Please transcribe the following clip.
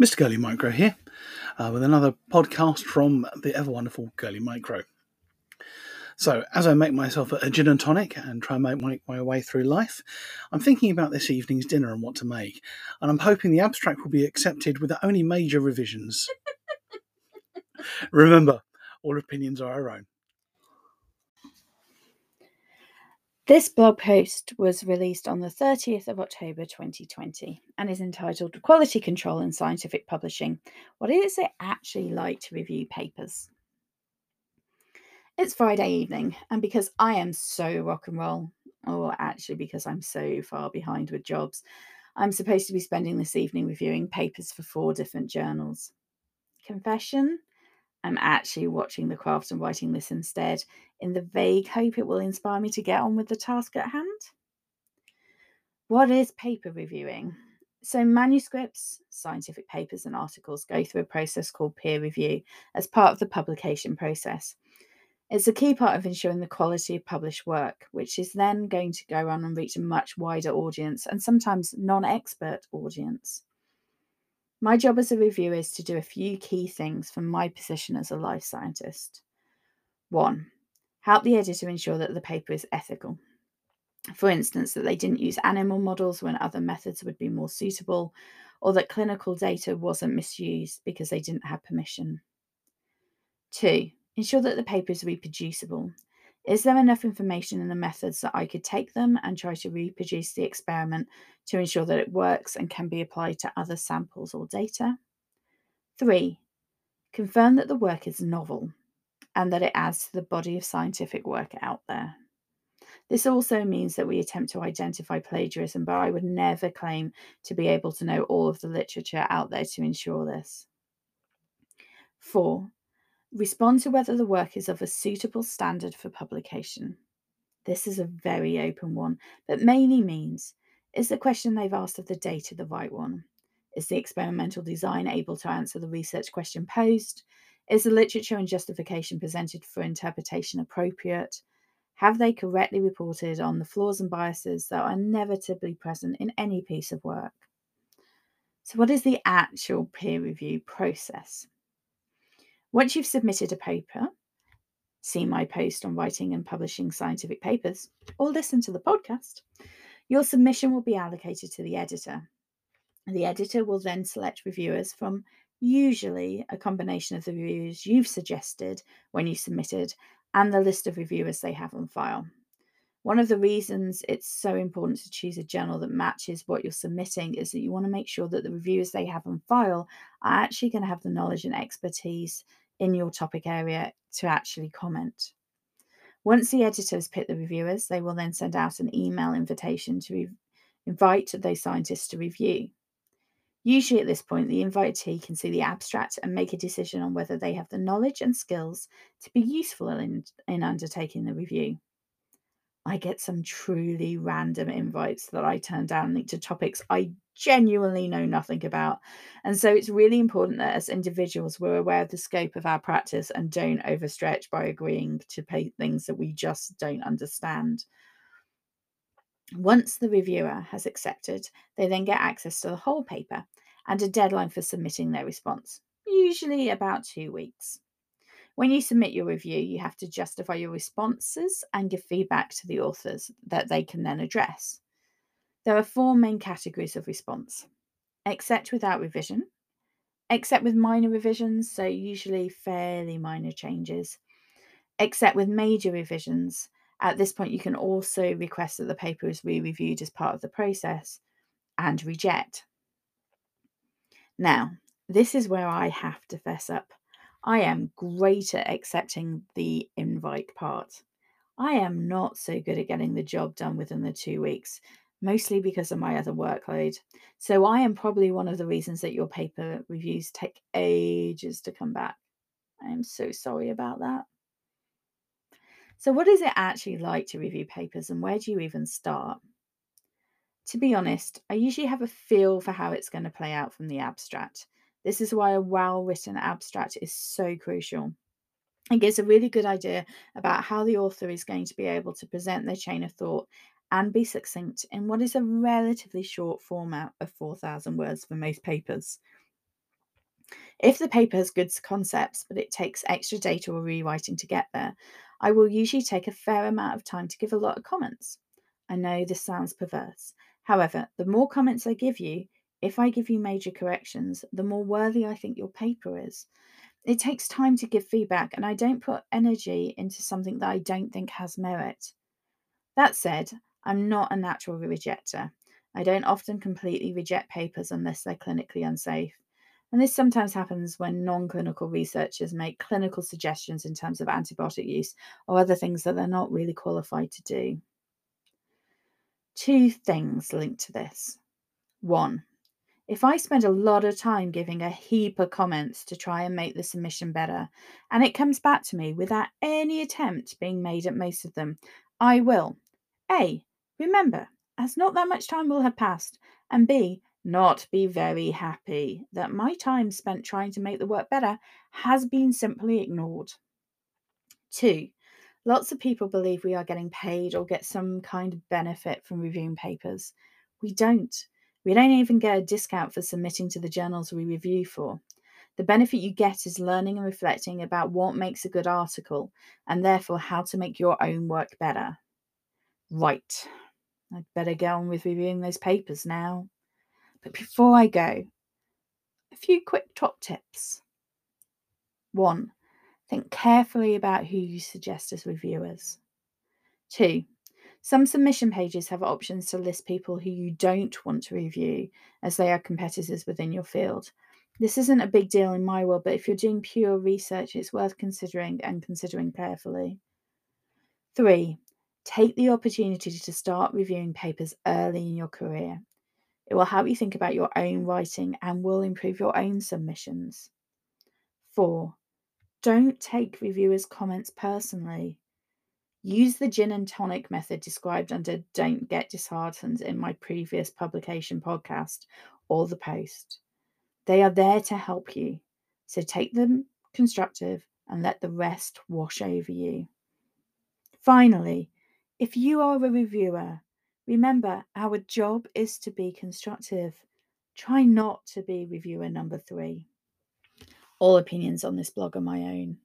Mr. Girly Micro here uh, with another podcast from the ever wonderful Girly Micro. So, as I make myself a gin and tonic and try and make my, my way through life, I'm thinking about this evening's dinner and what to make, and I'm hoping the abstract will be accepted with only major revisions. Remember, all opinions are our own. This blog post was released on the 30th of October 2020 and is entitled Quality Control in Scientific Publishing What is it actually like to review papers? It's Friday evening, and because I am so rock and roll, or actually because I'm so far behind with jobs, I'm supposed to be spending this evening reviewing papers for four different journals. Confession? I'm actually watching the craft and writing this instead, in the vague hope it will inspire me to get on with the task at hand. What is paper reviewing? So, manuscripts, scientific papers, and articles go through a process called peer review as part of the publication process. It's a key part of ensuring the quality of published work, which is then going to go on and reach a much wider audience and sometimes non expert audience. My job as a reviewer is to do a few key things from my position as a life scientist. One, help the editor ensure that the paper is ethical. For instance, that they didn't use animal models when other methods would be more suitable, or that clinical data wasn't misused because they didn't have permission. Two, ensure that the paper is reproducible. Is there enough information in the methods that I could take them and try to reproduce the experiment to ensure that it works and can be applied to other samples or data? Three, confirm that the work is novel and that it adds to the body of scientific work out there. This also means that we attempt to identify plagiarism, but I would never claim to be able to know all of the literature out there to ensure this. Four, Respond to whether the work is of a suitable standard for publication. This is a very open one, but mainly means is the question they've asked of the data the right one? Is the experimental design able to answer the research question posed? Is the literature and justification presented for interpretation appropriate? Have they correctly reported on the flaws and biases that are inevitably present in any piece of work? So, what is the actual peer review process? Once you've submitted a paper, see my post on writing and publishing scientific papers, or listen to the podcast, your submission will be allocated to the editor. The editor will then select reviewers from usually a combination of the reviewers you've suggested when you submitted and the list of reviewers they have on file. One of the reasons it's so important to choose a journal that matches what you're submitting is that you want to make sure that the reviewers they have on file are actually going to have the knowledge and expertise in your topic area to actually comment. Once the editors pick the reviewers, they will then send out an email invitation to re- invite those scientists to review. Usually, at this point, the invitee can see the abstract and make a decision on whether they have the knowledge and skills to be useful in, in undertaking the review. I get some truly random invites that I turn down linked to topics I genuinely know nothing about. And so it's really important that as individuals, we're aware of the scope of our practice and don't overstretch by agreeing to pay things that we just don't understand. Once the reviewer has accepted, they then get access to the whole paper and a deadline for submitting their response, usually about two weeks. When you submit your review, you have to justify your responses and give feedback to the authors that they can then address. There are four main categories of response accept without revision, accept with minor revisions, so usually fairly minor changes, accept with major revisions. At this point, you can also request that the paper is re reviewed as part of the process and reject. Now, this is where I have to fess up. I am great at accepting the invite part. I am not so good at getting the job done within the two weeks, mostly because of my other workload. So I am probably one of the reasons that your paper reviews take ages to come back. I am so sorry about that. So, what is it actually like to review papers and where do you even start? To be honest, I usually have a feel for how it's going to play out from the abstract. This is why a well written abstract is so crucial. It gives a really good idea about how the author is going to be able to present their chain of thought and be succinct in what is a relatively short format of 4,000 words for most papers. If the paper has good concepts, but it takes extra data or rewriting to get there, I will usually take a fair amount of time to give a lot of comments. I know this sounds perverse. However, the more comments I give you, if I give you major corrections, the more worthy I think your paper is. It takes time to give feedback, and I don't put energy into something that I don't think has merit. That said, I'm not a natural rejecter. I don't often completely reject papers unless they're clinically unsafe. And this sometimes happens when non clinical researchers make clinical suggestions in terms of antibiotic use or other things that they're not really qualified to do. Two things linked to this. One, if I spend a lot of time giving a heap of comments to try and make the submission better, and it comes back to me without any attempt being made at most of them, I will A. Remember, as not that much time will have passed, and B not be very happy that my time spent trying to make the work better has been simply ignored. Two, lots of people believe we are getting paid or get some kind of benefit from reviewing papers. We don't. We don't even get a discount for submitting to the journals we review for. The benefit you get is learning and reflecting about what makes a good article and therefore how to make your own work better. Right. I'd better get on with reviewing those papers now. But before I go, a few quick top tips. One, think carefully about who you suggest as reviewers. Two, some submission pages have options to list people who you don't want to review as they are competitors within your field. This isn't a big deal in my world, but if you're doing pure research, it's worth considering and considering carefully. Three, take the opportunity to start reviewing papers early in your career. It will help you think about your own writing and will improve your own submissions. Four, don't take reviewers' comments personally. Use the gin and tonic method described under Don't Get Disheartened in my previous publication podcast or the post. They are there to help you. So take them constructive and let the rest wash over you. Finally, if you are a reviewer Remember, our job is to be constructive. Try not to be reviewer number three. All opinions on this blog are my own.